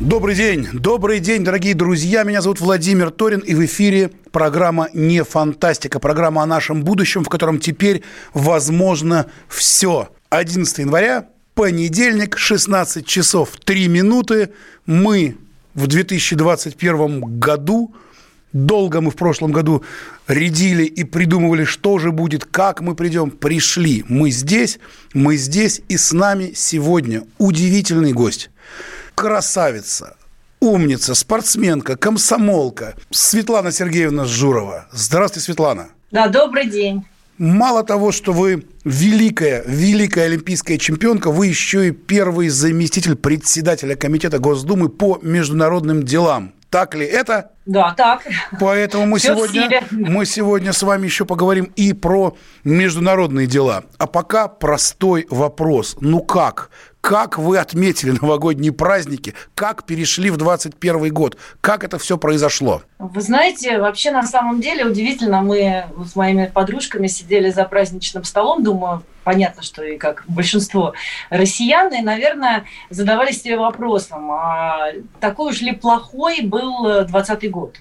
Добрый день, добрый день, дорогие друзья. Меня зовут Владимир Торин, и в эфире программа «Не фантастика», программа о нашем будущем, в котором теперь возможно все. 11 января, понедельник, 16 часов 3 минуты. Мы в 2021 году Долго мы в прошлом году рядили и придумывали, что же будет, как мы придем. Пришли. Мы здесь, мы здесь, и с нами сегодня удивительный гость красавица, умница, спортсменка, комсомолка Светлана Сергеевна Журова. Здравствуйте, Светлана. Да, добрый день. Мало того, что вы великая, великая олимпийская чемпионка, вы еще и первый заместитель председателя Комитета Госдумы по международным делам. Так ли это? Да, так. Поэтому мы сегодня, мы сегодня с вами еще поговорим и про международные дела. А пока простой вопрос. Ну как? Как вы отметили новогодние праздники? Как перешли в 21 год? Как это все произошло? Вы знаете, вообще на самом деле удивительно. Мы с моими подружками сидели за праздничным столом. Думаю, понятно, что и как большинство россиян, и, наверное, задавали себе вопросом, а такой уж ли плохой был 20 год?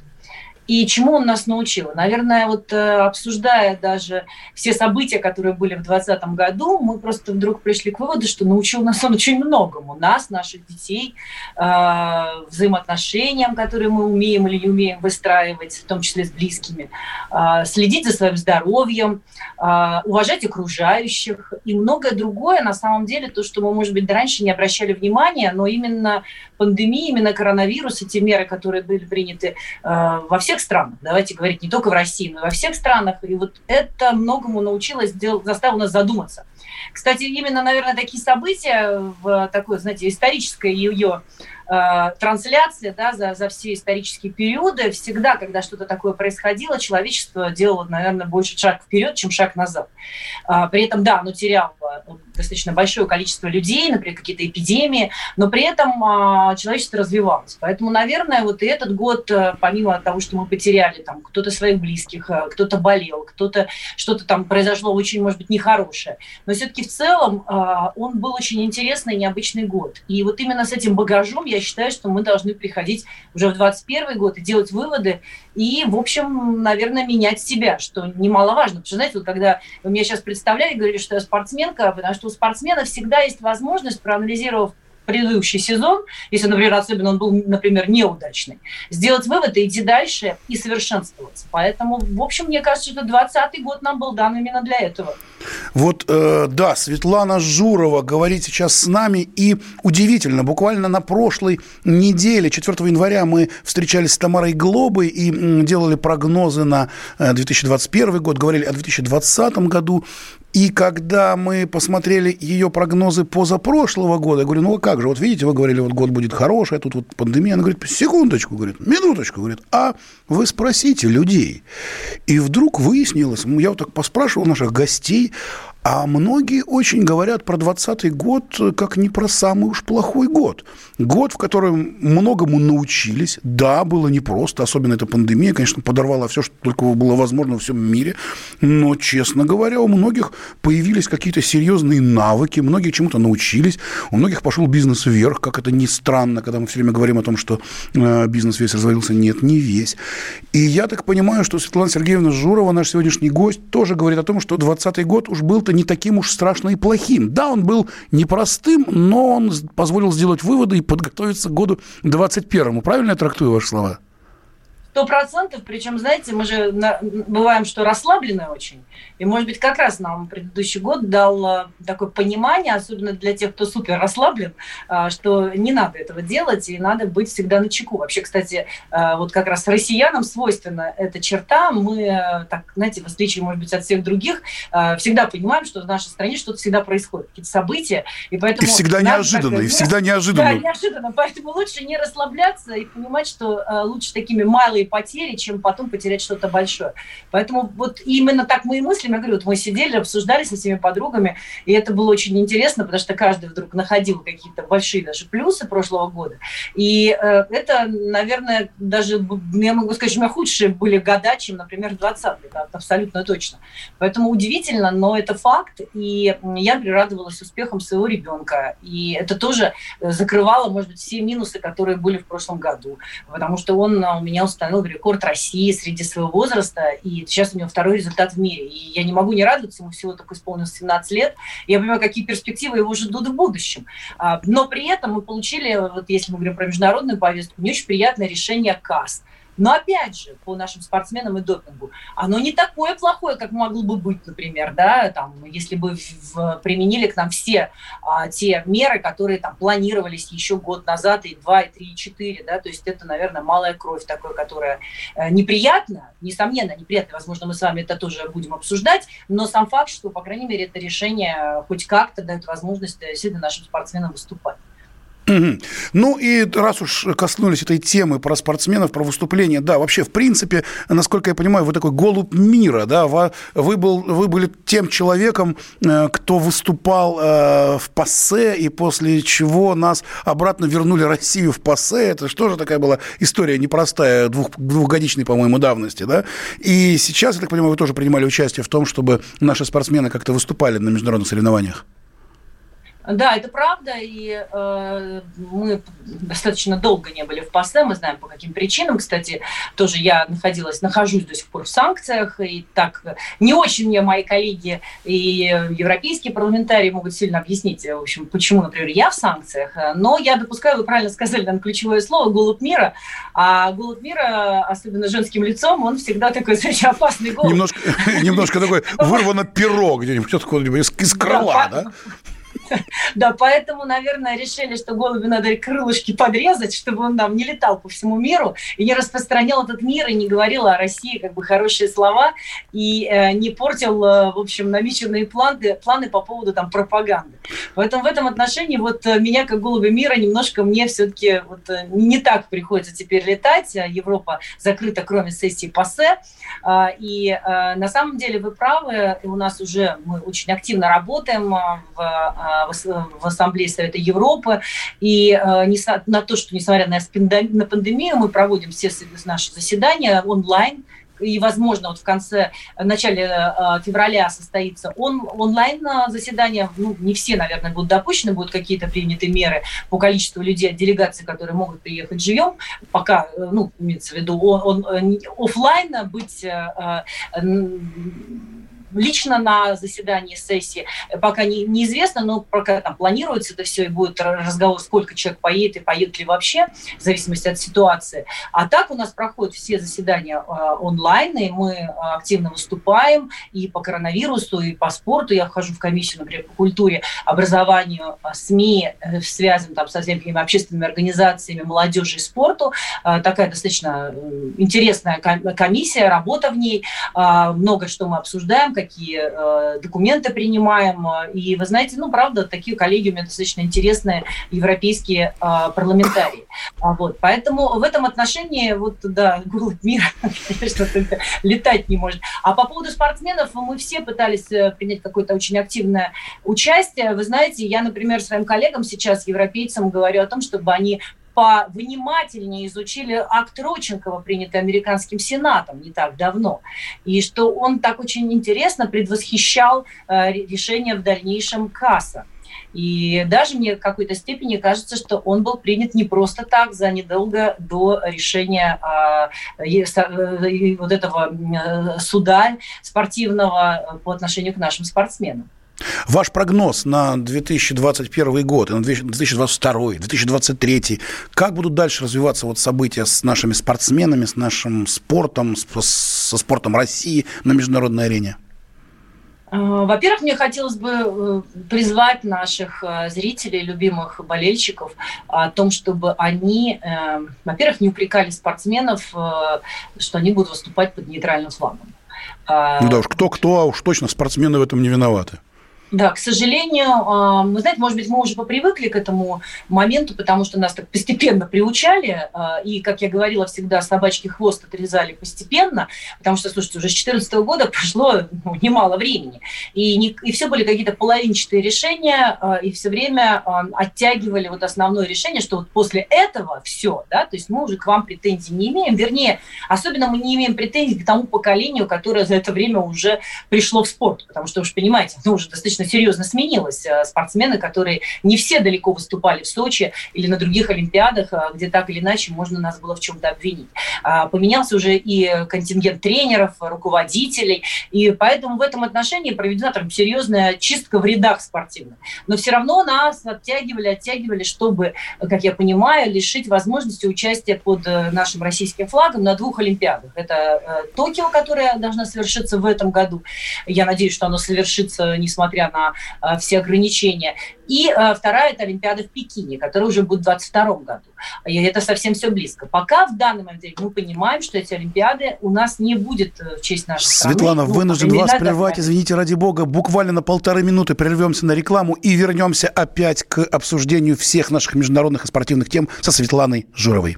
И чему он нас научил? Наверное, вот э, обсуждая даже все события, которые были в 2020 году, мы просто вдруг пришли к выводу, что научил нас он очень многому. Нас, наших детей, э, взаимоотношениям, которые мы умеем или не умеем выстраивать, в том числе с близкими, э, следить за своим здоровьем, уважать окружающих и многое другое, на самом деле, то, что мы, может быть, раньше не обращали внимания, но именно пандемия, именно коронавирус, эти меры, которые были приняты во всех странах, давайте говорить не только в России, но и во всех странах. И вот это многому научилось, заставило нас задуматься. Кстати, именно, наверное, такие события в такой, знаете, исторической ее э, трансляции да, за, за все исторические периоды, всегда, когда что-то такое происходило, человечество делало, наверное, больше шаг вперед, чем шаг назад. А, при этом, да, оно теряло достаточно большое количество людей, например, какие-то эпидемии, но при этом а, человечество развивалось. Поэтому, наверное, вот и этот год, а, помимо того, что мы потеряли там кто-то своих близких, а, кто-то болел, кто-то что-то там произошло очень, может быть, нехорошее, но все-таки в целом а, он был очень интересный и необычный год. И вот именно с этим багажом я считаю, что мы должны приходить уже в 2021 год и делать выводы и, в общем, наверное, менять себя, что немаловажно. Потому что, знаете, вот когда вы меня сейчас представляли, говорили, что я спортсменка, потому что у спортсмена всегда есть возможность, проанализировав предыдущий сезон, если, например, особенно он был, например, неудачный, сделать вывод и идти дальше и совершенствоваться. Поэтому, в общем, мне кажется, что 2020 год нам был дан именно для этого. Вот, э, да, Светлана Журова говорит сейчас с нами, и удивительно, буквально на прошлой неделе, 4 января, мы встречались с Тамарой Глобой и делали прогнозы на 2021 э, год, говорили о 2020 году, и когда мы посмотрели ее прогнозы позапрошлого года, я говорю, ну как же, вот видите, вы говорили, вот год будет хороший, а тут вот пандемия. Она говорит, секундочку, говорит, минуточку, говорит, а вы спросите людей. И вдруг выяснилось, я вот так поспрашивал наших гостей, а многие очень говорят про 2020 год как не про самый уж плохой год. Год, в котором многому научились. Да, было непросто, особенно эта пандемия, конечно, подорвала все, что только было возможно во всем мире. Но, честно говоря, у многих появились какие-то серьезные навыки, многие чему-то научились, у многих пошел бизнес вверх, как это ни странно, когда мы все время говорим о том, что э, бизнес весь развалился. Нет, не весь. И я так понимаю, что Светлана Сергеевна Журова, наш сегодняшний гость, тоже говорит о том, что 2020 год уж был-то не таким уж страшно и плохим. Да, он был непростым, но он позволил сделать выводы и подготовиться к году 21-му. Правильно я трактую ваши слова? Сто процентов, причем, знаете, мы же на, бываем, что расслаблены очень. И, может быть, как раз нам предыдущий год дал а, такое понимание, особенно для тех, кто супер расслаблен, а, что не надо этого делать, и надо быть всегда на чеку. Вообще, кстати, а, вот как раз россиянам свойственна эта черта. Мы, так, знаете, в отличие, может быть, от всех других, всегда понимаем, что в нашей стране что-то всегда происходит, какие-то события. И, поэтому и всегда неожиданно, и всегда неожиданно. Да, неожиданно. Поэтому лучше не расслабляться и понимать, что лучше такими малыми малые потери, чем потом потерять что-то большое. Поэтому вот именно так мы и мыслим. Я говорю, вот мы сидели, обсуждали со всеми подругами, и это было очень интересно, потому что каждый вдруг находил какие-то большие даже плюсы прошлого года. И э, это, наверное, даже, я могу сказать, у меня худшие были года, чем, например, 20 это абсолютно точно. Поэтому удивительно, но это факт, и я прирадовалась успехам своего ребенка. И это тоже э, закрывало, может быть, все минусы, которые были в прошлом году, потому что он у меня установил установил рекорд России среди своего возраста, и сейчас у него второй результат в мире. И я не могу не радоваться, ему всего только исполнилось 17 лет. Я понимаю, какие перспективы его ждут в будущем. А, но при этом мы получили, вот если мы говорим про международную повестку, не очень приятное решение КАС – но опять же, по нашим спортсменам и допингу, оно не такое плохое, как могло бы быть, например, да, там, если бы в, применили к нам все а, те меры, которые там планировались еще год назад, и два, и три, и четыре, да, то есть это, наверное, малая кровь такая, которая э, неприятна, несомненно, неприятно, возможно, мы с вами это тоже будем обсуждать, но сам факт, что, по крайней мере, это решение хоть как-то дает возможность э, действительно нашим спортсменам выступать. Ну и раз уж коснулись этой темы про спортсменов, про выступления, да, вообще, в принципе, насколько я понимаю, вы такой голубь мира, да, вы, был, вы были тем человеком, э, кто выступал э, в ПАСЕ, и после чего нас обратно вернули Россию в ПАСЕ. Это что же такая была история непростая, двух, двухгодичной, по-моему, давности, да? И сейчас, я так понимаю, вы тоже принимали участие в том, чтобы наши спортсмены как-то выступали на международных соревнованиях. Да, это правда, и э, мы достаточно долго не были в ПАСЕ, мы знаем по каким причинам. Кстати, тоже я находилась, нахожусь до сих пор в санкциях, и так не очень мне мои коллеги и европейские парламентарии могут сильно объяснить, в общем, почему, например, я в санкциях. Но я допускаю, вы правильно сказали, там ключевое слово, голубь мира, а голубь мира, особенно женским лицом, он всегда такой, знаете, опасный голубь. Немножко, немножко такой вырвано перо где-нибудь откуда-нибудь из крыла, да? Да, поэтому, наверное, решили, что голубю надо крылышки подрезать, чтобы он там не летал по всему миру и не распространял этот мир и не говорил о России как бы хорошие слова и э, не портил, э, в общем, намеченные планы, планы по поводу там пропаганды. Поэтому в этом отношении вот э, меня как голубя мира немножко мне все-таки вот не так приходится теперь летать. Европа закрыта, кроме сессии ПАСЕ. И на самом деле вы правы, у нас уже мы очень активно работаем в в Ассамблее Совета Европы. И э, на то, что несмотря на пандемию, мы проводим все наши заседания онлайн, и, возможно, вот в конце, в начале э, февраля состоится он, онлайн заседание. Ну, не все, наверное, будут допущены, будут какие-то приняты меры по количеству людей, делегаций, которые могут приехать живьем. Пока, э, ну, имеется в виду, он, он, офлайн быть лично на заседании сессии, пока не, неизвестно, но пока там планируется это все, и будет разговор, сколько человек поедет и поедет ли вообще, в зависимости от ситуации. А так у нас проходят все заседания э, онлайн, и мы активно выступаем и по коронавирусу, и по спорту. Я вхожу в комиссию, например, по культуре, образованию, а, СМИ, э, связанным там, со всеми общественными организациями, молодежи и спорту. Э, такая достаточно э, интересная комиссия, работа в ней. Много что мы обсуждаем, какие э, документы принимаем. И вы знаете, ну, правда, такие коллеги у меня достаточно интересные европейские э, парламентарии. А вот, поэтому в этом отношении, вот, да, голубь мира, конечно, только летать не может. А по поводу спортсменов, мы все пытались э, принять какое-то очень активное участие. Вы знаете, я, например, своим коллегам сейчас, европейцам, говорю о том, чтобы они повнимательнее изучили акт Роченкова, принятый американским сенатом не так давно, и что он так очень интересно предвосхищал э, решение в дальнейшем КАСа. И даже мне в какой-то степени кажется, что он был принят не просто так, за недолго до решения а, э, вот этого э, суда спортивного по отношению к нашим спортсменам. Ваш прогноз на 2021 год, на 2022, 2023, как будут дальше развиваться вот события с нашими спортсменами, с нашим спортом, со спортом России на международной арене? Э, во-первых, мне хотелось бы э, призвать наших э, зрителей, любимых болельщиков о том, чтобы они, во-первых, не упрекали спортсменов, что они будут выступать под нейтральным флагом. Ну да уж кто-кто, а уж точно спортсмены в этом не виноваты. Да, к сожалению, а, вы знаете, может быть, мы уже попривыкли к этому моменту, потому что нас так постепенно приучали, а, и, как я говорила всегда, собачки хвост отрезали постепенно, потому что, слушайте, уже с 2014 года прошло ну, немало времени, и, не, и все были какие-то половинчатые решения, а, и все время оттягивали вот основное решение, что вот после этого все, да, то есть мы уже к вам претензий не имеем, вернее, особенно мы не имеем претензий к тому поколению, которое за это время уже пришло в спорт, потому что, уж понимаете, ну, уже достаточно достаточно серьезно сменилось. Э, спортсмены, которые не все далеко выступали в Сочи или на других Олимпиадах, э, где так или иначе можно нас было в чем-то обвинить. А, поменялся уже и контингент тренеров, руководителей, и поэтому в этом отношении проведена там серьезная чистка в рядах спортивных. Но все равно нас оттягивали, оттягивали, чтобы, как я понимаю, лишить возможности участия под э, нашим российским флагом на двух Олимпиадах. Это Токио, которая должна совершиться в этом году. Я надеюсь, что оно совершится, несмотря на э, все ограничения. И э, вторая – это Олимпиада в Пекине, которая уже будет в 2022 году. И это совсем все близко. Пока в данный момент мы понимаем, что эти Олимпиады у нас не будет э, в честь нашей страны. Светлана, ну, вынужден вас прервать, извините, ради бога, буквально на полторы минуты прервемся на рекламу и вернемся опять к обсуждению всех наших международных и спортивных тем со Светланой Журовой.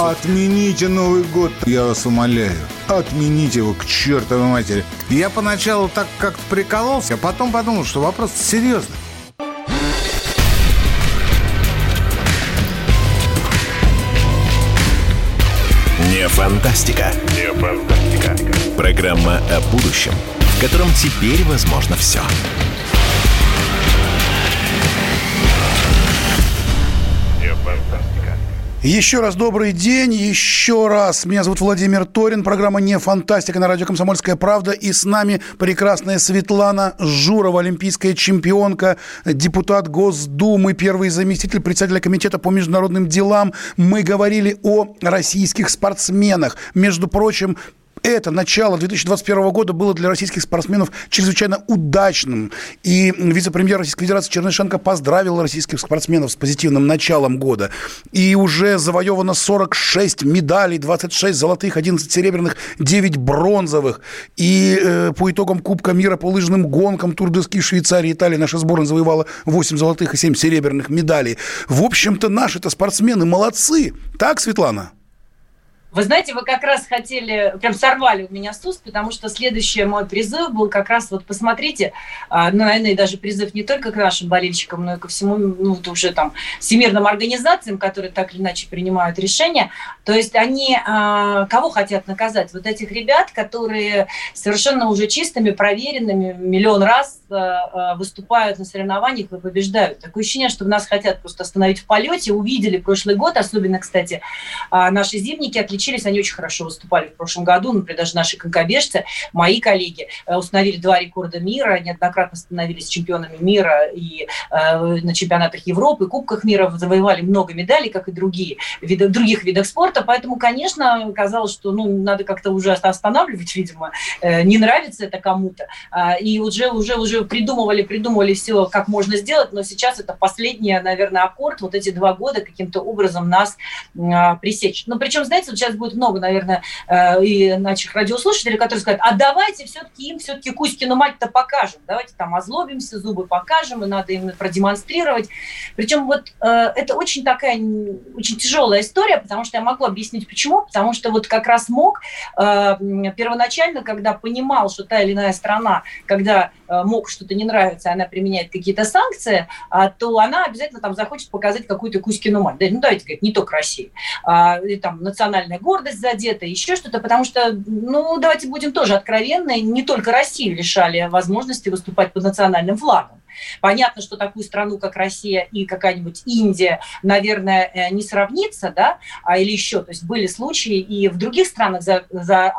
Отмените Новый год, я вас умоляю. Отмените его к чертовой матери. Я поначалу так как-то прикололся, а потом подумал, что вопрос серьезный. Не фантастика. Не фантастика. Программа о будущем, в котором теперь возможно все. Еще раз добрый день, еще раз. Меня зовут Владимир Торин, программа «Не фантастика» на радио «Комсомольская правда». И с нами прекрасная Светлана Журова, олимпийская чемпионка, депутат Госдумы, первый заместитель председателя комитета по международным делам. Мы говорили о российских спортсменах. Между прочим, это начало 2021 года было для российских спортсменов чрезвычайно удачным. И вице-премьер Российской Федерации Чернышенко поздравил российских спортсменов с позитивным началом года. И уже завоевано 46 медалей, 26 золотых, 11 серебряных, 9 бронзовых. И э, по итогам Кубка мира по лыжным гонкам Тур де Ски Швейцарии, Италии наша сборная завоевала 8 золотых и 7 серебряных медалей. В общем-то, наши-то спортсмены молодцы. Так, Светлана? Вы знаете, вы как раз хотели, прям сорвали у меня с уст, потому что следующий мой призыв был как раз, вот посмотрите, а, ну, наверное, даже призыв не только к нашим болельщикам, но и ко всему, ну, уже там, всемирным организациям, которые так или иначе принимают решения. То есть они а, кого хотят наказать? Вот этих ребят, которые совершенно уже чистыми, проверенными, миллион раз а, выступают на соревнованиях и побеждают. Такое ощущение, что нас хотят просто остановить в полете. Увидели прошлый год, особенно, кстати, наши зимники отличились отличились, они очень хорошо выступали в прошлом году, например, даже наши конкобежцы, мои коллеги, э, установили два рекорда мира, неоднократно становились чемпионами мира и э, на чемпионатах Европы, Кубках мира завоевали много медалей, как и другие виды, других видах спорта, поэтому, конечно, казалось, что ну, надо как-то уже останавливать, видимо, э, не нравится это кому-то, а, и уже, уже, уже придумывали, придумывали все, как можно сделать, но сейчас это последний, наверное, аккорд, вот эти два года каким-то образом нас а, пресечь. Но причем, знаете, вот сейчас сейчас будет много, наверное, э, и наших радиослушателей, которые скажут, а давайте все-таки им все-таки Кузькину мать-то покажем, давайте там озлобимся, зубы покажем, и надо им продемонстрировать. Причем вот э, это очень такая, очень тяжелая история, потому что я могу объяснить почему, потому что вот как раз МОК э, первоначально, когда понимал, что та или иная страна, когда МОК что-то не нравится, она применяет какие-то санкции, а, то она обязательно там захочет показать какую-то Кузькину мать. Да, ну, давайте говорить, не только Россия. А, и, там национальная гордость задета, еще что-то, потому что, ну, давайте будем тоже откровенны, не только Россию лишали возможности выступать под национальным флагом. Понятно, что такую страну, как Россия и какая-нибудь Индия, наверное, э, не сравнится, да, а или еще, то есть были случаи и в других странах за, за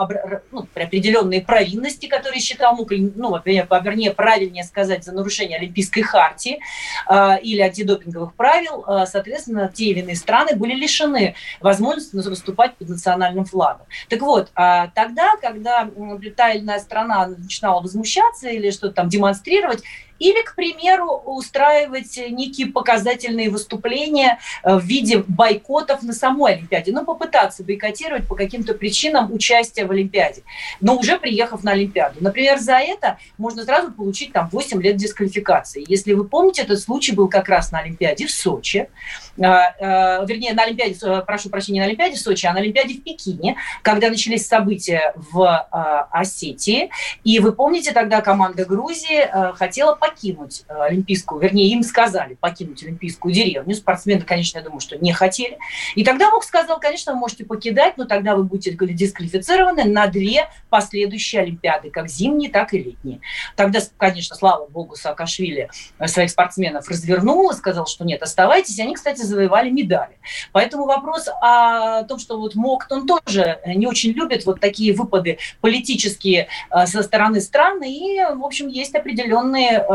ну, определенные провинности, которые считал, ну, ну вернее, правильнее сказать, за нарушение Олимпийской хартии э, или антидопинговых правил, э, соответственно, те или иные страны были лишены возможности выступать под национальным флагом. Так вот, э, тогда, когда та или иная страна начинала возмущаться или что-то там демонстрировать, или, к примеру, устраивать некие показательные выступления э, в виде бойкотов на самой Олимпиаде. Ну, попытаться бойкотировать по каким-то причинам участие в Олимпиаде, но уже приехав на Олимпиаду. Например, за это можно сразу получить там 8 лет дисквалификации. Если вы помните, этот случай был как раз на Олимпиаде в Сочи. А, а, вернее, на Олимпиаде, э, прошу прощения, на Олимпиаде в Сочи, а на Олимпиаде в Пекине, когда начались события в а, Осетии. И вы помните, тогда команда Грузии э, хотела покинуть э, Олимпийскую, вернее, им сказали покинуть Олимпийскую деревню. Спортсмены, конечно, я думаю, что не хотели. И тогда Мук сказал, конечно, вы можете покидать, но тогда вы будете дисквалифицированы на две последующие Олимпиады, как зимние, так и летние. Тогда, конечно, слава богу, Саакашвили своих спортсменов развернул и сказал, что нет, оставайтесь. Они, кстати, завоевали медали. Поэтому вопрос о том, что вот МОК, он тоже не очень любит вот такие выпады политические э, со стороны страны, и, в общем, есть определенные э, э,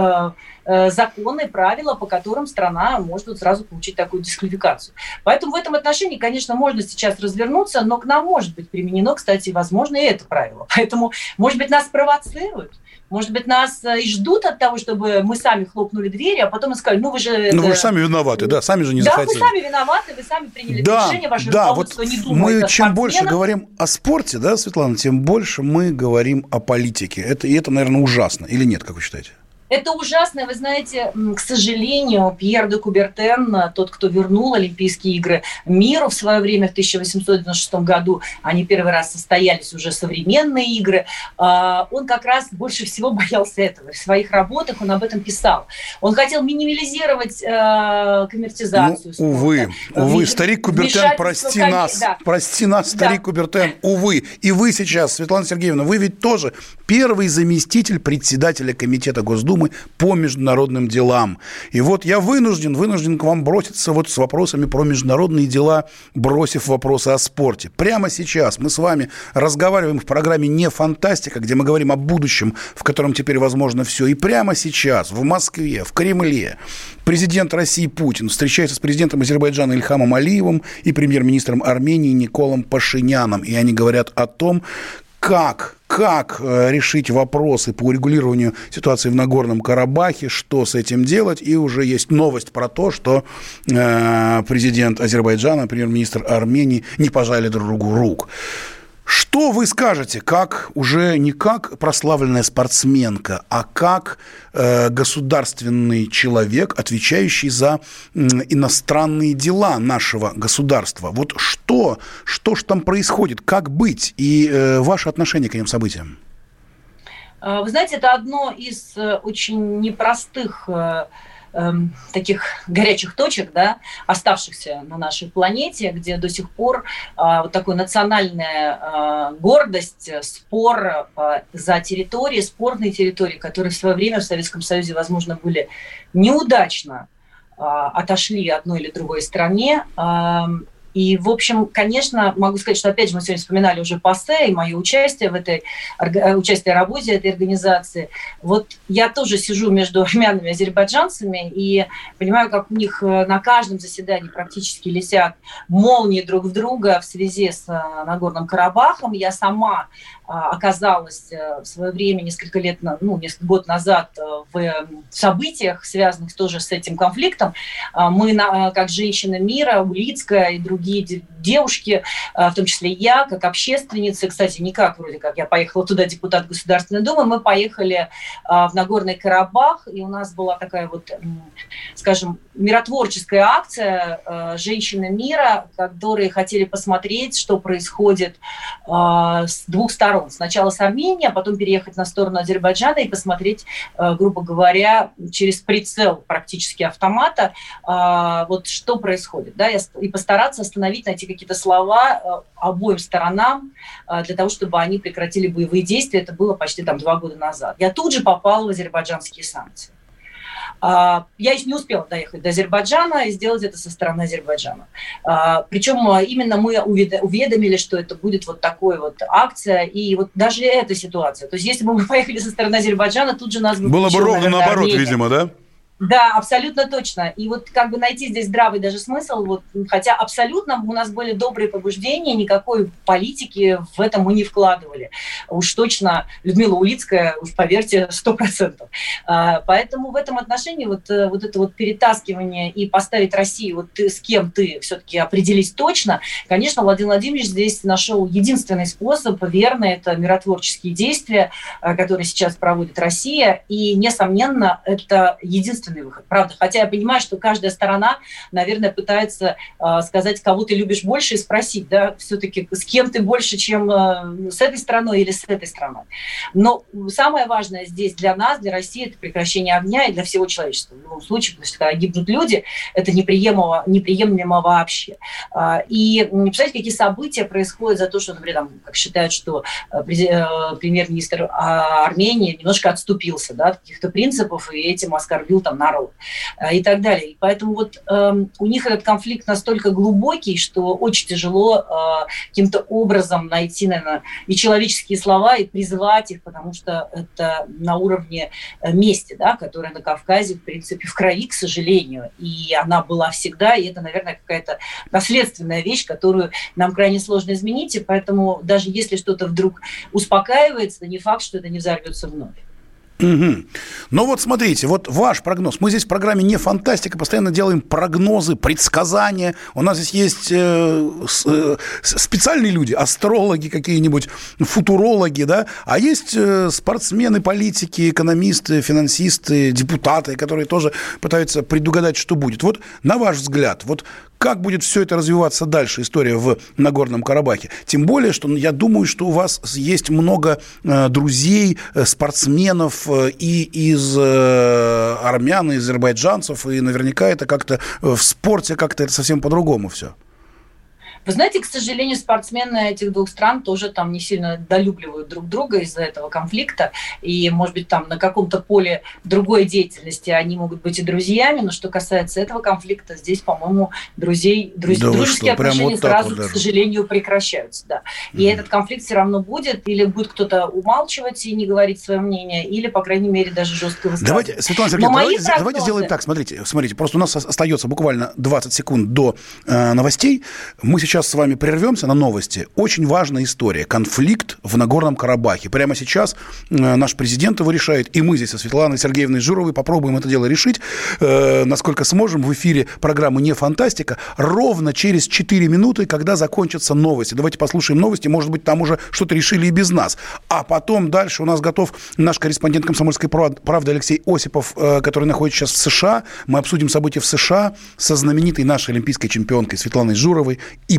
законы, правила, по которым страна может сразу получить такую дисквалификацию. Поэтому в этом отношении, конечно, можно сейчас развернуться, но к нам может быть применено, кстати, возможно, и это правило. Поэтому, может быть, нас провоцируют, может быть, нас э, и ждут от того, чтобы мы сами хлопнули двери, а потом сказали, ну вы же... Ну это... вы же сами виноваты, да, сами же не да, захотели. Да, вы сами виноваты, вы сами приняли да, решение, ваше да, вот не думает Мы чем больше говорим о спорте, да, Светлана, тем больше мы говорим о политике. Это, и это, наверное, ужасно. Или нет, как вы считаете? Это ужасно. Вы знаете, к сожалению, Пьер де Кубертен, тот, кто вернул Олимпийские игры миру в свое время, в 1896 году, они первый раз состоялись уже современные игры, а, он как раз больше всего боялся этого. В своих работах он об этом писал. Он хотел минимализировать э, коммертизацию. Ну, увы, увы, старик Кубертен, прости нас, да. прости нас, старик да. Кубертен, увы. И вы сейчас, Светлана Сергеевна, вы ведь тоже первый заместитель председателя комитета Госдумы Госдумы по международным делам. И вот я вынужден, вынужден к вам броситься вот с вопросами про международные дела, бросив вопросы о спорте. Прямо сейчас мы с вами разговариваем в программе «Не фантастика», где мы говорим о будущем, в котором теперь возможно все. И прямо сейчас в Москве, в Кремле президент России Путин встречается с президентом Азербайджана Ильхамом Алиевым и премьер-министром Армении Николом Пашиняном. И они говорят о том, как, как э, решить вопросы по урегулированию ситуации в Нагорном Карабахе, что с этим делать. И уже есть новость про то, что э, президент Азербайджана, премьер-министр Армении не пожали друг другу рук. Что вы скажете, как уже не как прославленная спортсменка, а как э, государственный человек, отвечающий за э, иностранные дела нашего государства? Вот что, что ж там происходит, как быть и э, ваше отношение к этим событиям? Вы знаете, это одно из э, очень непростых э, Эм, таких горячих точек, да, оставшихся на нашей планете, где до сих пор э, вот такая национальная э, гордость, спор э, за территории, спорные территории, которые в свое время в Советском Союзе, возможно, были неудачно отошли одной или другой стране, эм, и, в общем, конечно, могу сказать, что, опять же, мы сегодня вспоминали уже ПАСЕ и мое участие в этой, участие в работе этой организации. Вот я тоже сижу между армянами и азербайджанцами и понимаю, как у них э, на каждом заседании практически летят молнии друг в друга в связи с э, Нагорным Карабахом. Я сама оказалась э, в свое время, несколько лет, ну, несколько год назад э, в событиях, связанных тоже с этим конфликтом, а, мы, как женщины мира, Улицкая и другие девушки, в том числе я, как общественница, кстати, не как вроде как я поехала туда депутат Государственной Думы, мы поехали в Нагорный Карабах, и у нас была такая вот, скажем, миротворческая акция «Женщины мира», которые хотели посмотреть, что происходит с двух сторон. Сначала с Армении, а потом переехать на сторону Азербайджана и посмотреть, э, грубо говоря, через прицел практически автомата, э, вот что происходит. Да, и постараться остановить, найти какие-то слова э, обоим сторонам для того, чтобы они прекратили боевые действия. Это было почти там два года назад. Я тут же попала в азербайджанские санкции. А, я еще не успела доехать до Азербайджана и сделать это со стороны Азербайджана. А, Причем а, именно мы уведомили, что это будет вот такой вот акция, и вот даже эта ситуация. То есть если бы мы поехали со стороны Азербайджана, тут же нас бы... Было бы ровно наоборот, Армения. видимо, да? Да, абсолютно точно. И вот как бы найти здесь здравый даже смысл, вот, хотя абсолютно у нас были добрые побуждения, никакой политики в этом мы не вкладывали. Уж точно Людмила Улицкая, уж поверьте, сто процентов. А, поэтому в этом отношении вот, э, вот это вот перетаскивание и поставить Россию, вот ты, с кем ты все-таки определись точно, конечно, Владимир Владимирович здесь нашел единственный способ, верно, это миротворческие действия, э, которые сейчас проводит Россия, и, несомненно, это единственный единственный выход, правда. Хотя я понимаю, что каждая сторона, наверное, пытается э, сказать, кого ты любишь больше, и спросить, да, все-таки с кем ты больше, чем э, с этой страной или с этой страной. Но самое важное здесь для нас, для России, это прекращение огня и для всего человечества. В любом случае, потому что когда гибнут люди, это неприемлемо, неприемлемо вообще. Э, и представляете, какие события происходят за то, что, например, там, как считают, что э, премьер-министр а, Армении немножко отступился да, от каких-то принципов и этим оскорбил там народ э, и так далее. И поэтому вот э, у них этот конфликт настолько глубокий, что очень тяжело э, каким-то образом найти, наверное, и человеческие слова, и призвать их, потому что это на уровне э, мести, да, которая на Кавказе, в принципе, в крови, к сожалению, и она была всегда, и это, наверное, какая-то наследственная вещь, которую нам крайне сложно изменить, и поэтому даже если что-то вдруг успокаивается, не факт, что это не взорвется вновь. Угу. Ну вот смотрите, вот ваш прогноз. Мы здесь в программе не фантастика, постоянно делаем прогнозы, предсказания. У нас здесь есть э, э, специальные люди, астрологи какие-нибудь, футурологи, да, а есть э, спортсмены, политики, экономисты, финансисты, депутаты, которые тоже пытаются предугадать, что будет. Вот на ваш взгляд, вот как будет все это развиваться дальше, история в Нагорном Карабахе. Тем более, что я думаю, что у вас есть много э, друзей, э, спортсменов и из э, армян, и азербайджанцев, и наверняка это как-то в спорте как-то это совсем по-другому все. Вы знаете, к сожалению, спортсмены этих двух стран тоже там не сильно долюбливают друг друга из-за этого конфликта. И, может быть, там на каком-то поле другой деятельности они могут быть и друзьями. Но что касается этого конфликта, здесь, по-моему, друзей, друз... да дружеские что, отношения вот сразу, вот к сожалению, прекращаются. Да. И mm. этот конфликт все равно будет. Или будет кто-то умалчивать и не говорить свое мнение, или, по крайней мере, даже жестко высказывать. Давайте, Светлана Сергеевна, давайте, прогнозы... давайте сделаем так. Смотрите, смотрите, просто у нас остается буквально 20 секунд до э, новостей. Мы сейчас сейчас с вами прервемся на новости. Очень важная история. Конфликт в Нагорном Карабахе. Прямо сейчас э, наш президент его решает, и мы здесь со Светланой Сергеевной Журовой попробуем это дело решить, э, насколько сможем, в эфире программы «Не фантастика», ровно через 4 минуты, когда закончатся новости. Давайте послушаем новости, может быть, там уже что-то решили и без нас. А потом дальше у нас готов наш корреспондент «Комсомольской правды» Алексей Осипов, э, который находится сейчас в США. Мы обсудим события в США со знаменитой нашей олимпийской чемпионкой Светланой Журовой и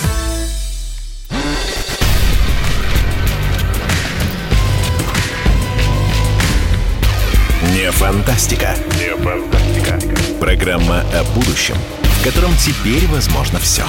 Фантастика. Фантастика. Программа о будущем, в котором теперь возможно все.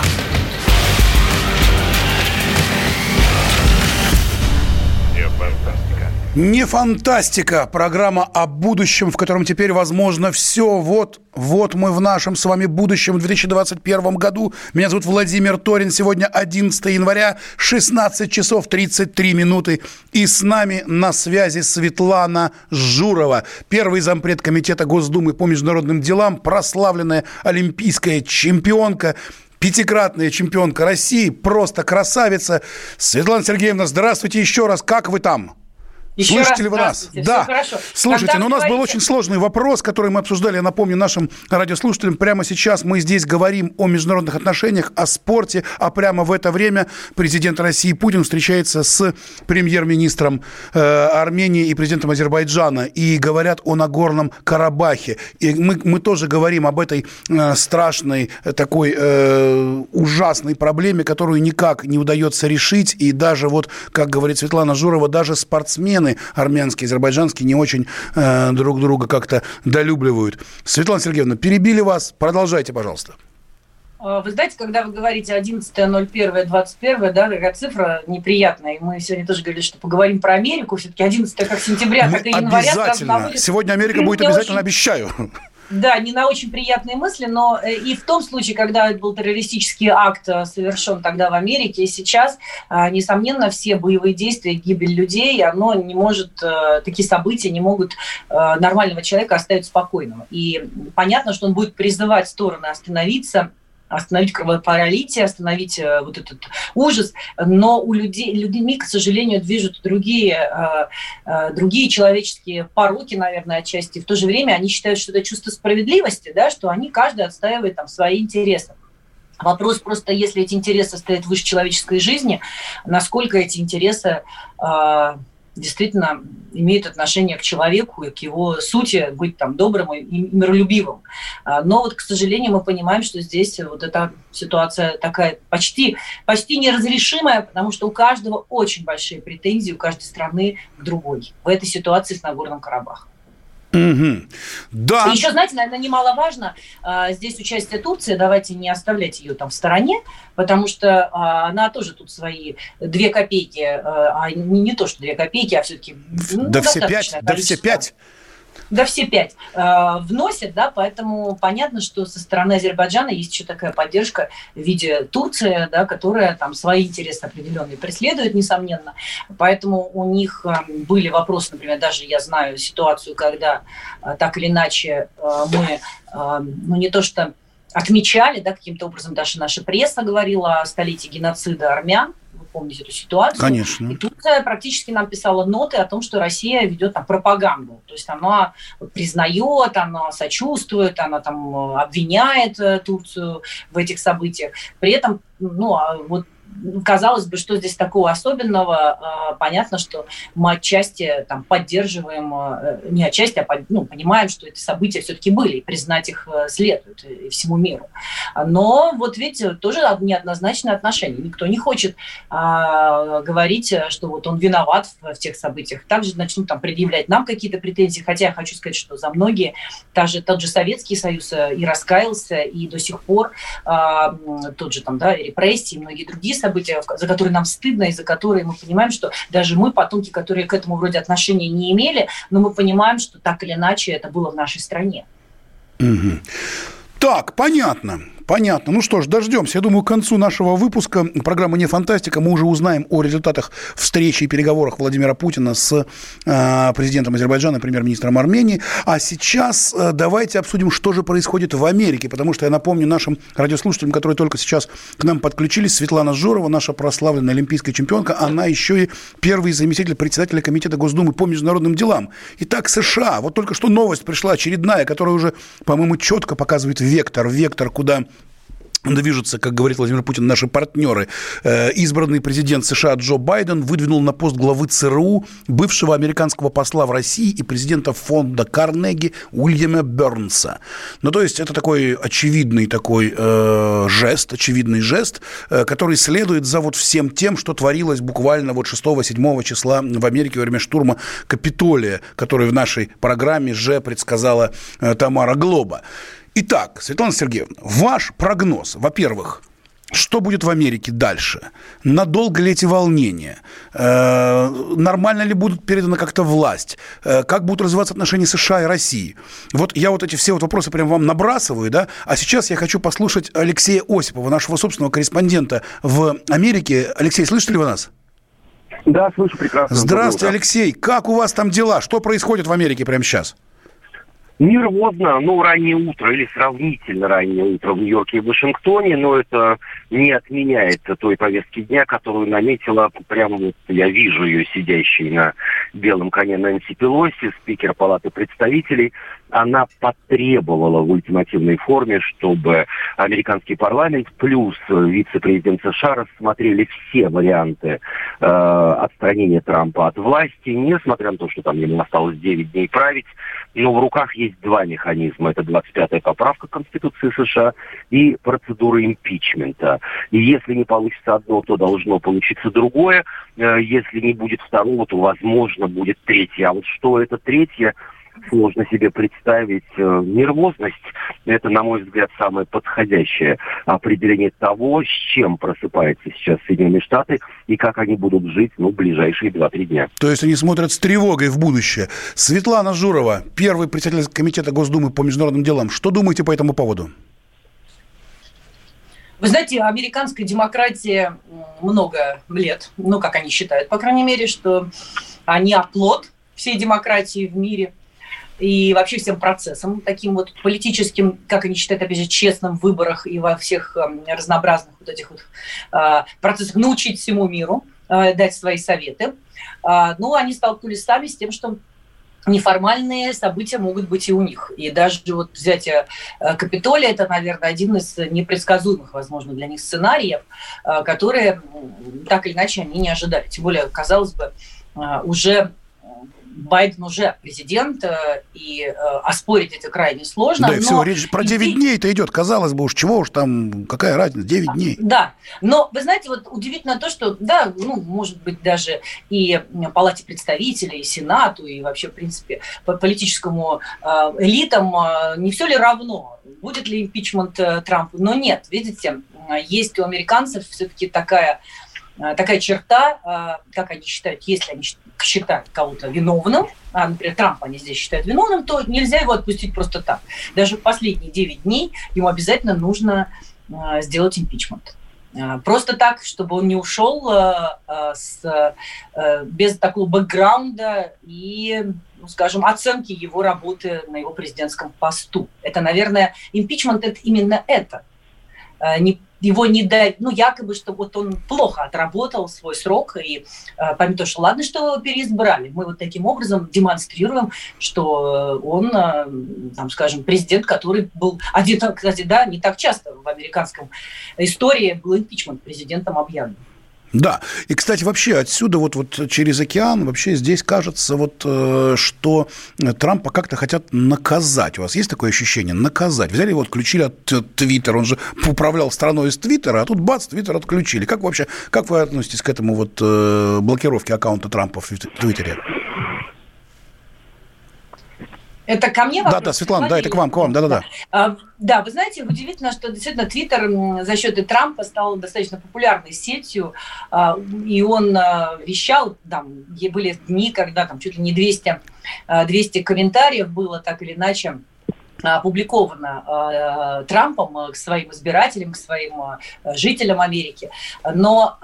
Фантастика. Не фантастика, программа о будущем, в котором теперь возможно все. Вот, вот мы в нашем с вами будущем в 2021 году. Меня зовут Владимир Торин. Сегодня 11 января, 16 часов 33 минуты. И с нами на связи Светлана Журова, первый зампред Комитета Госдумы по международным делам, прославленная олимпийская чемпионка, пятикратная чемпионка России, просто красавица. Светлана Сергеевна, здравствуйте еще раз. Как вы там? Еще Слышите ли вы нас? Да. Хорошо. Слушайте, но у нас говорите... был очень сложный вопрос, который мы обсуждали, я напомню, нашим радиослушателям. Прямо сейчас мы здесь говорим о международных отношениях, о спорте, а прямо в это время президент России Путин встречается с премьер-министром э, Армении и президентом Азербайджана и говорят о Нагорном Карабахе. И мы, мы тоже говорим об этой э, страшной, такой э, ужасной проблеме, которую никак не удается решить. И даже вот, как говорит Светлана Журова, даже спортсмены спортсмены армянские, азербайджанские не очень э, друг друга как-то долюбливают. Светлана Сергеевна, перебили вас. Продолжайте, пожалуйста. А, вы знаете, когда вы говорите 11.01.21, да, такая цифра неприятная, и мы сегодня тоже говорили, что поговорим про Америку, все-таки 11 как сентября, мы так и января. Обязательно. Сегодня Америка будет обязательно, очень... обещаю. Да, не на очень приятные мысли, но э, и в том случае, когда был террористический акт э, совершен тогда в Америке, и сейчас, э, несомненно, все боевые действия, гибель людей, оно не может, такие события не могут нормального человека оставить спокойным. И понятно, что он будет призывать стороны остановиться, остановить кровопролитие, остановить э, вот этот ужас, но у людей, людьми, к сожалению, движут другие, э, э, другие человеческие пороки, наверное, отчасти. В то же время они считают, что это чувство справедливости, да, что они, каждый отстаивает там свои интересы. Вопрос просто, если эти интересы стоят выше человеческой жизни, насколько эти интересы действительно имеет отношение к человеку и к его сути быть там добрым и миролюбивым. А, но вот, к сожалению, мы понимаем, что здесь вот эта ситуация такая почти, почти неразрешимая, потому что у каждого очень большие претензии, у каждой страны к другой в этой ситуации с Нагорным Карабахом. Угу. Да. И еще, знаете, наверное, немаловажно, а, здесь участие Турции, давайте не оставлять ее там в стороне, потому что а, она тоже тут свои две копейки, а, а не, не то, что две копейки, а все-таки ну, да все пять, да все пять да все пять э, вносят, да, поэтому понятно, что со стороны Азербайджана есть еще такая поддержка в виде Турции, да, которая там свои интересы определенные преследует, несомненно. Поэтому у них э, были вопросы, например, даже я знаю ситуацию, когда э, так или иначе э, мы, э, ну не то что отмечали, да, каким-то образом даже наша пресса говорила о столетии геноцида армян, помните эту ситуацию. Конечно. И Турция практически нам писала ноты о том, что Россия ведет там пропаганду. То есть она признает, она сочувствует, она там обвиняет э, Турцию в этих событиях. При этом, ну, а вот казалось бы, что здесь такого особенного? А, понятно, что мы отчасти там, поддерживаем, э, не отчасти, а ну, понимаем, что эти события все-таки были, и признать их э, следует и всему миру. Но вот видите, тоже неоднозначное отношение. Никто не хочет а, говорить, что вот он виноват в, в тех событиях. Также начнут там предъявлять нам какие-то претензии, хотя я хочу сказать, что за многие, даже тот же Советский Союз э, и раскаялся, и до сих пор а, тот же там, да, репрессии, и многие другие события, за которые нам стыдно, и за которые мы понимаем, что даже мы, потомки, которые к этому вроде отношения не имели, но мы понимаем, что так или иначе это было в нашей стране. Так, понятно. Понятно. Ну что ж, дождемся. Я думаю, к концу нашего выпуска программы «Не фантастика» мы уже узнаем о результатах встречи и переговорах Владимира Путина с э, президентом Азербайджана, премьер-министром Армении. А сейчас э, давайте обсудим, что же происходит в Америке. Потому что я напомню нашим радиослушателям, которые только сейчас к нам подключились, Светлана Жорова, наша прославленная олимпийская чемпионка, она еще и первый заместитель председателя Комитета Госдумы по международным делам. Итак, США. Вот только что новость пришла очередная, которая уже, по-моему, четко показывает вектор, вектор, куда движутся, как говорит Владимир Путин, наши партнеры. Э, избранный президент США Джо Байден выдвинул на пост главы ЦРУ бывшего американского посла в России и президента фонда Карнеги Уильяма Бернса. Ну, то есть это такой очевидный такой э, жест, очевидный жест, э, который следует за вот всем тем, что творилось буквально вот 6-7 числа в Америке во время штурма Капитолия, который в нашей программе же предсказала э, Тамара Глоба. Итак, Светлана Сергеевна, ваш прогноз, во-первых, что будет в Америке дальше? Надолго ли эти волнения? Э, нормально ли будут переданы как-то власть? Э, как будут развиваться отношения США и России? Вот я вот эти все вот вопросы прям вам набрасываю, да? А сейчас я хочу послушать Алексея Осипова, нашего собственного корреспондента в Америке. Алексей, слышите ли вы нас? Да, слышу прекрасно. Здравствуйте, Алексей. Как у вас там дела? Что происходит в Америке прямо сейчас? Нервозно, ну, раннее утро или сравнительно раннее утро в Нью-Йорке и Вашингтоне, но это не отменяет той повестки дня, которую наметила, прямо вот я вижу ее сидящей на белом коне Нэнси Пелоси, спикер Палаты представителей. Она потребовала в ультимативной форме, чтобы американский парламент плюс вице-президент США рассмотрели все варианты э, отстранения Трампа от власти, несмотря на то, что там ему осталось 9 дней править, но в руках есть два механизма. Это 25-я поправка Конституции США и процедура импичмента. И если не получится одно, то должно получиться другое. Э, если не будет второго, то, возможно, будет третье. А вот что это третье, сложно себе представить. Э, нервозность – это, на мой взгляд, самое подходящее определение того, с чем просыпаются сейчас Соединенные Штаты и как они будут жить ну, в ближайшие 2-3 дня. То есть они смотрят с тревогой в будущее. Светлана Журова, первый председатель Комитета Госдумы по международным делам. Что думаете по этому поводу? Вы знаете, американской демократии много лет, ну, как они считают, по крайней мере, что они оплот всей демократии в мире и вообще всем процессам, таким вот политическим, как они считают, опять же, честным выборах и во всех эм, разнообразных вот этих вот э, процессах научить всему миру, э, дать свои советы. Э, ну, они столкнулись сами с тем, что неформальные события могут быть и у них. И даже вот взятие Капитолия – это, наверное, один из непредсказуемых, возможно, для них сценариев, которые так или иначе они не ожидали. Тем более, казалось бы, уже Байден уже президент, э, и э, оспорить это крайне сложно. Да, и все, речь про 9 и... дней-то идет. Казалось бы, уж чего уж там, какая разница, 9 дней. Да, но вы знаете, вот удивительно то, что, да, ну, может быть, даже и Палате представителей, и Сенату, и вообще, в принципе, по политическому э, элитам не все ли равно, будет ли импичмент Трампа. Но нет, видите, есть у американцев все-таки такая такая черта, как они считают, если они считают кого-то виновным, а, например, Трампа они здесь считают виновным, то нельзя его отпустить просто так. Даже последние 9 дней ему обязательно нужно а, сделать импичмент. А, просто так, чтобы он не ушел а, а, с, а, без такого бэкграунда и ну, скажем, оценки его работы на его президентском посту. Это, наверное, импичмент – это именно это. Не его не дать, ну, якобы, что вот он плохо отработал свой срок, и э, помимо того, что ладно, что переизбрали, мы вот таким образом демонстрируем, что он, э, там, скажем, президент, который был один, кстати, да, не так часто в американском истории был импичмент президентом объявлен. Да. И, кстати, вообще отсюда вот, вот через океан вообще здесь кажется вот, э, что Трампа как-то хотят наказать. У вас есть такое ощущение? Наказать. Взяли его, отключили от Твиттера. Он же управлял страной из Твиттера, а тут бац, Твиттер отключили. Как вообще, как вы относитесь к этому вот э, блокировке аккаунта Трампа в Твиттере? Это ко мне вопрос? Да, да, Светлана, да, это к вам, к вам, да-да-да. А, да, вы знаете, удивительно, что действительно Твиттер за счет Трампа стал достаточно популярной сетью, а, и он а, вещал, там были дни, когда там чуть ли не 200, 200 комментариев было так или иначе опубликовано Трампом к своим избирателям, к своим жителям Америки. Но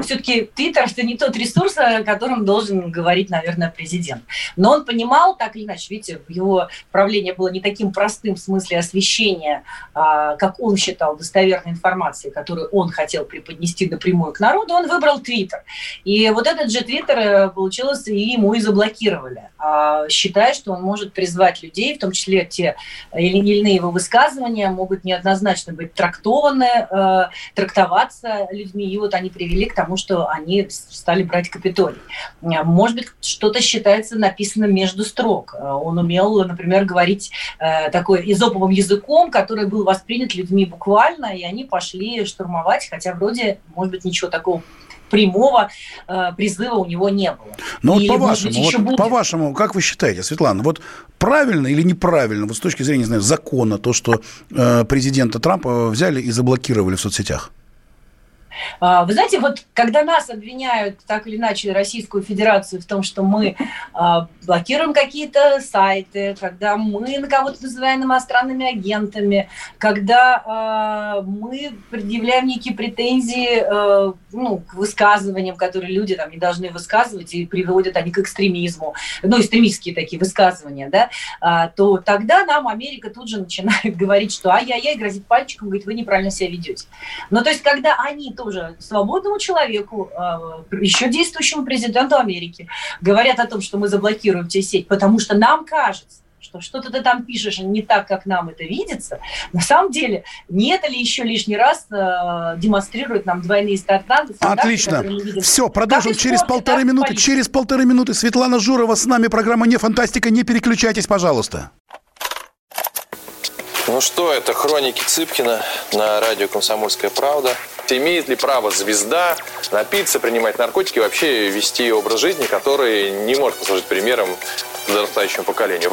все-таки Твиттер это не тот ресурс, о котором должен говорить, наверное, президент. Но он понимал, так или иначе, видите, его правление было не таким простым в смысле освещения, а, как он считал, достоверной информации, которую он хотел преподнести напрямую к народу, он выбрал Твиттер. И вот этот же Твиттер, э, получилось, и ему и заблокировали, а, считая, что он может призвать людей, в том числе те или иные его высказывания могут неоднозначно быть трактованы, э, трактоваться людьми, и вот они привели к тому, тому, что они стали брать Капитолий. Может быть, что-то считается написано между строк. Он умел, например, говорить э, такой изоповым языком, который был воспринят людьми буквально, и они пошли штурмовать, хотя вроде, может быть, ничего такого прямого э, призыва у него не было. Но ну, вот по-вашему, вот по-вашему, как вы считаете, Светлана, вот правильно или неправильно, вот с точки зрения, не знаю, закона, то, что э, президента Трампа взяли и заблокировали в соцсетях? А, вы знаете, вот когда нас обвиняют так или иначе Российскую Федерацию в том, что мы а, блокируем какие-то сайты, когда мы на кого-то называем иностранными агентами, когда а, мы предъявляем некие претензии ну, к высказываниям, которые люди там не должны высказывать, и приводят они к экстремизму, ну, экстремистские такие высказывания, да, то тогда нам Америка тут же начинает говорить, что ай-яй-яй, грозит пальчиком, говорит, вы неправильно себя ведете. Но то есть, когда они тоже тоже свободному человеку, а, еще действующему президенту Америки, говорят о том, что мы заблокируем тебе сеть, потому что нам кажется, что что-то ты там пишешь не так, как нам это видится, на самом деле не это ли еще лишний раз э, демонстрирует нам двойные стандарты? Отлично. Все, продолжим как через полторы минуты. Политики. Через полторы минуты Светлана Журова с нами. Программа «Не фантастика». Не переключайтесь, пожалуйста. Ну что, это хроники Цыпкина на радио «Комсомольская правда». Имеет ли право звезда напиться, принимать наркотики вообще вести образ жизни, который не может послужить примером подрастающему поколению?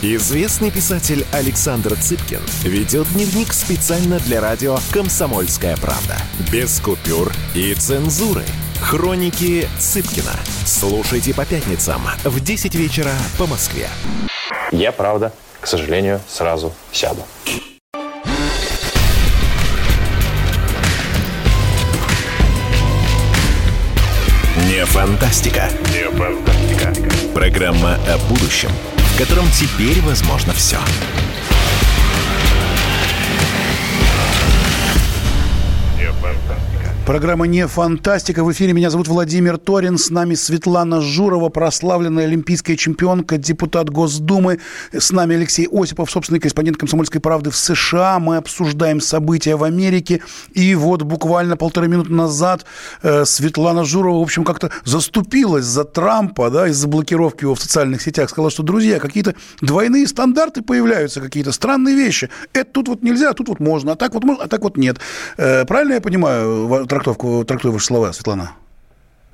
Известный писатель Александр Цыпкин ведет дневник специально для радио «Комсомольская правда». Без купюр и цензуры. Хроники Цыпкина. Слушайте по пятницам в 10 вечера по Москве. Я, правда, к сожалению, сразу сяду. Не фантастика. Не фантастика. Программа о будущем, в котором теперь возможно все. Программа «Не фантастика». В эфире меня зовут Владимир Торин. С нами Светлана Журова, прославленная олимпийская чемпионка, депутат Госдумы. С нами Алексей Осипов, собственный корреспондент «Комсомольской правды» в США. Мы обсуждаем события в Америке. И вот буквально полторы минуты назад э, Светлана Журова, в общем, как-то заступилась за Трампа, да, из-за блокировки его в социальных сетях. Сказала, что, друзья, какие-то двойные стандарты появляются, какие-то странные вещи. Это тут вот нельзя, а тут вот можно, а так вот можно, а так вот нет. Э, правильно я понимаю трактовку, ваши слова, Светлана?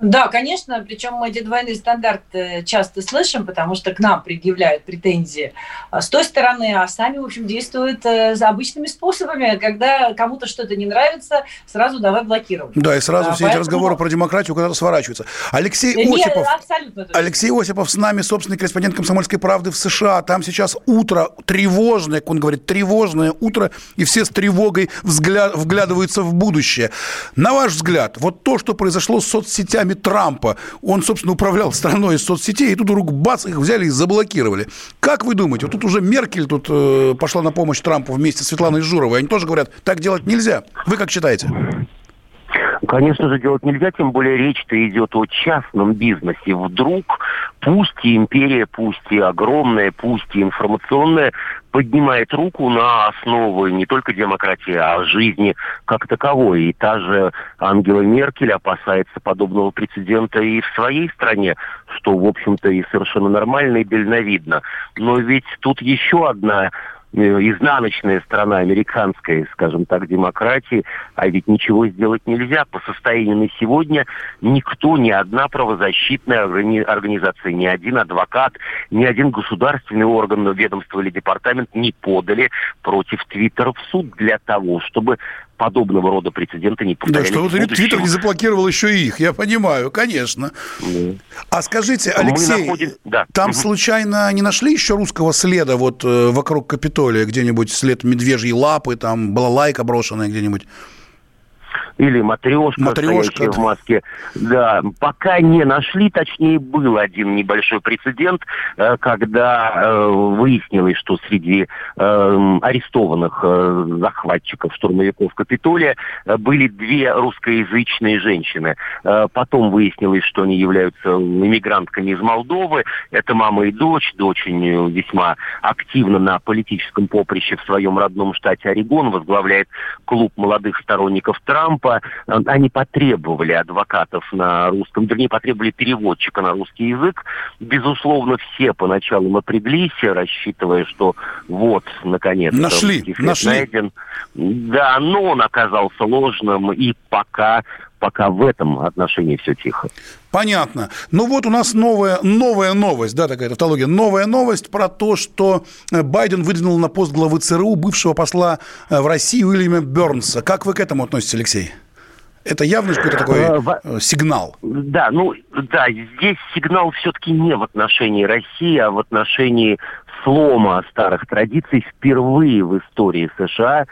Да, конечно, причем мы эти двойные стандарты часто слышим, потому что к нам предъявляют претензии а, с той стороны, а сами, в общем, действуют э, за обычными способами, когда кому-то что-то не нравится, сразу давай блокировать. Да, и сразу а, все поэтому... эти разговоры про демократию куда-то сворачиваются. Алексей Нет, Осипов, абсолютно Алексей Осипов с нами, собственный корреспондент «Комсомольской правды» в США. Там сейчас утро тревожное, как он говорит, тревожное утро, и все с тревогой взгляд, вглядываются в будущее. На ваш взгляд, вот то, что произошло с соцсетями руками Трампа. Он, собственно, управлял страной из соцсетей, и тут вдруг бац, их взяли и заблокировали. Как вы думаете, вот тут уже Меркель тут э, пошла на помощь Трампу вместе с Светланой Журовой. Они тоже говорят, так делать нельзя. Вы как считаете? Конечно же, делать нельзя, тем более речь-то идет о частном бизнесе. Вдруг, пусть и империя, пусть и огромная, пусть и информационная, поднимает руку на основы не только демократии, а жизни как таковой. И та же Ангела Меркель опасается подобного прецедента и в своей стране, что, в общем-то, и совершенно нормально и дальновидно. Но ведь тут еще одна изнаночная сторона американской, скажем так, демократии, а ведь ничего сделать нельзя. По состоянию на сегодня никто, ни одна правозащитная организация, ни один адвокат, ни один государственный орган, ведомство или департамент не подали против Твиттера в суд для того, чтобы подобного рода прецеденты не повторялись. Да, что вот Твиттер не заблокировал еще и их, я понимаю, конечно. Mm. А скажите, Алексей, находим... да. там угу. случайно не нашли еще русского следа вот э, вокруг Капитолия, где-нибудь след медвежьей лапы, там была лайка брошенная где-нибудь? Или матрешка, матрешка в маске. Да, пока не нашли, точнее, был один небольшой прецедент, э, когда э, выяснилось, что среди э, арестованных захватчиков, штурмовиков Капитолия были две русскоязычные женщины. Потом выяснилось, что они являются иммигрантками из Молдовы. Это мама и дочь. Дочь весьма активно на политическом поприще в своем родном штате Орегон возглавляет клуб молодых сторонников Трампа. Они потребовали адвокатов на русском, вернее, потребовали переводчика на русский язык. Безусловно, все поначалу напряглись, рассчитывая, что вот, наконец, нашли, нашли. найден. Да, но он оказался ложным, и пока пока в этом отношении все тихо. Понятно. Ну вот у нас новая, новая новость, да, такая тавтология, новая новость про то, что э, Байден выдвинул на пост главы ЦРУ бывшего посла э, в России Уильяма Бернса. Как вы к этому относитесь, Алексей? Это явно какой-то такой э, сигнал. Да, ну да, здесь сигнал все-таки не в отношении России, а в отношении слома старых традиций впервые в истории США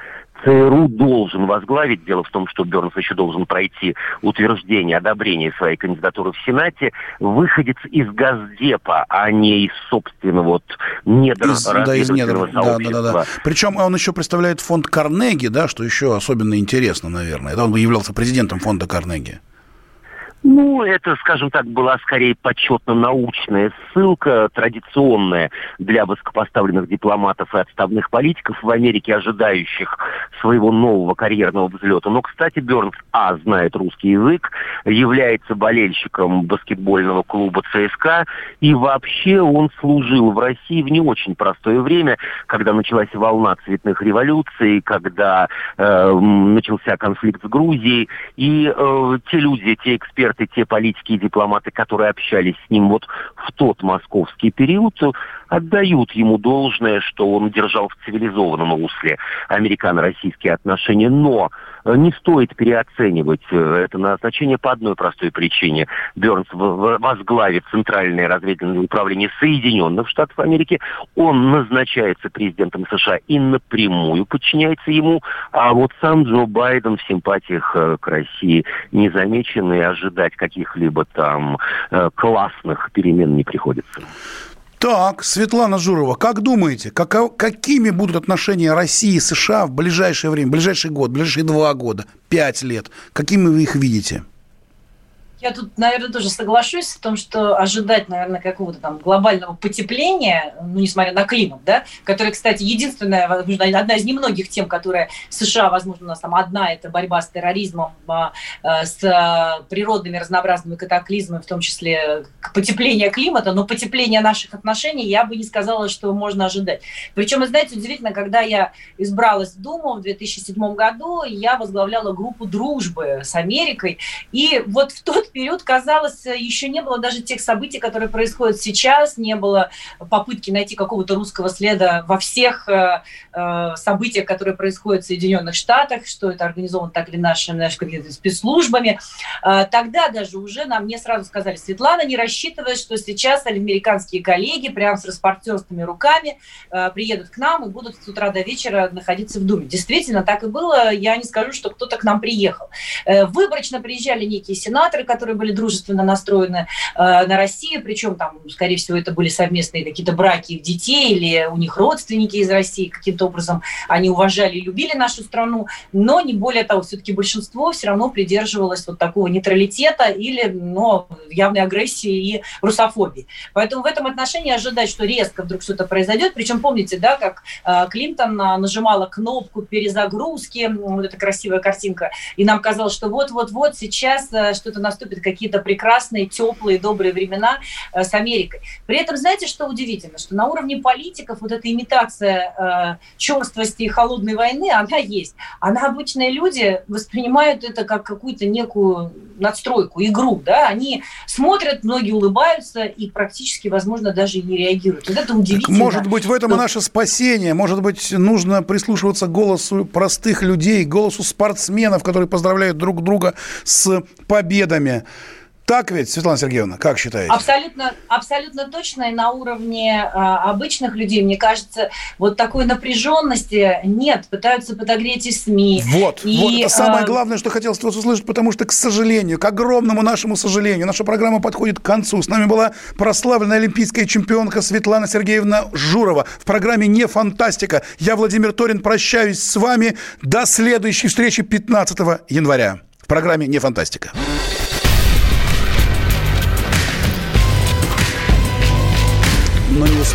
ЦРУ должен возглавить. Дело в том, что Бернс еще должен пройти утверждение, одобрение своей кандидатуры в Сенате. Выходец из Газдепа, а не из собственного вот недр из, да, из недр, да, да, да, да. Причем он еще представляет фонд Карнеги, да, что еще особенно интересно, наверное. Это он являлся президентом фонда Карнеги. Ну, это, скажем так, была скорее почетно-научная ссылка, традиционная для высокопоставленных дипломатов и отставных политиков в Америке, ожидающих своего нового карьерного взлета. Но, кстати, Бернс, а, знает русский язык, является болельщиком баскетбольного клуба ЦСКА, и вообще он служил в России в не очень простое время, когда началась волна цветных революций, когда э, начался конфликт с Грузией, и э, те люди, те эксперты, эксперты, те политики и дипломаты, которые общались с ним вот в тот московский период, отдают ему должное, что он держал в цивилизованном русле американо-российские отношения. Но не стоит переоценивать э, это назначение по одной простой причине. Бернс возглавит Центральное разведывательное управление Соединенных Штатов Америки. Он назначается президентом США и напрямую подчиняется ему. А вот сам Джо Байден в симпатиях э, к России не замечен и ожидать каких-либо там классных перемен не приходится. Так, Светлана Журова, как думаете, как, какими будут отношения России и США в ближайшее время, ближайший год, ближайшие два года, пять лет? Какими вы их видите? Я тут, наверное, тоже соглашусь в том, что ожидать, наверное, какого-то там глобального потепления, ну, несмотря на климат, да, который, кстати, единственная, одна из немногих тем, которая США, возможно, у нас там одна, это борьба с терроризмом, а, а, с природными разнообразными катаклизмами, в том числе потепление климата, но потепление наших отношений я бы не сказала, что можно ожидать. Причем, знаете, удивительно, когда я избралась в Думу в 2007 году, я возглавляла группу дружбы с Америкой, и вот в тот период, казалось, еще не было даже тех событий, которые происходят сейчас, не было попытки найти какого-то русского следа во всех э, э событиях, которые происходят в Соединенных Штатах, что это организовано так или иначе нашими спецслужбами. Э, тогда даже уже нам мне сразу сказали, Светлана, не рассчитывая, что сейчас американские коллеги прямо с распортерскими руками э, приедут к нам и будут с утра до вечера находиться в Думе. Действительно, так и было. Я не скажу, что кто-то к нам приехал. Э, выборочно приезжали некие сенаторы, которые которые были дружественно настроены э, на Россию, причем там, скорее всего, это были совместные какие-то браки их детей или у них родственники из России, каким-то образом. Они уважали и любили нашу страну, но не более того, все-таки большинство все равно придерживалось вот такого нейтралитета или но, явной агрессии и русофобии. Поэтому в этом отношении ожидать, что резко вдруг что-то произойдет, причем помните, да, как э, Клинтон э, нажимала кнопку перезагрузки, вот эта красивая картинка, и нам казалось, что вот-вот-вот сейчас э, что-то наступит наступят какие-то прекрасные, теплые, добрые времена э, с Америкой. При этом, знаете, что удивительно? Что на уровне политиков вот эта имитация э, черствости и холодной войны, она есть. А на обычные люди воспринимают это как какую-то некую надстройку, игру. Да? Они смотрят, многие улыбаются и практически, возможно, даже и не реагируют. Вот это удивительно. Может быть, в этом и наше спасение. Может быть, нужно прислушиваться к голосу простых людей, голосу спортсменов, которые поздравляют друг друга с победами. Так ведь, Светлана Сергеевна, как считаете? Абсолютно, абсолютно точно. И на уровне а, обычных людей, мне кажется, вот такой напряженности нет. Пытаются подогреть и СМИ. Вот, и, вот это самое а, главное, что хотелось вас услышать, потому что, к сожалению, к огромному нашему сожалению, наша программа подходит к концу. С нами была прославленная олимпийская чемпионка Светлана Сергеевна Журова. В программе «Не фантастика». Я, Владимир Торин, прощаюсь с вами. До следующей встречи 15 января. В программе «Не фантастика».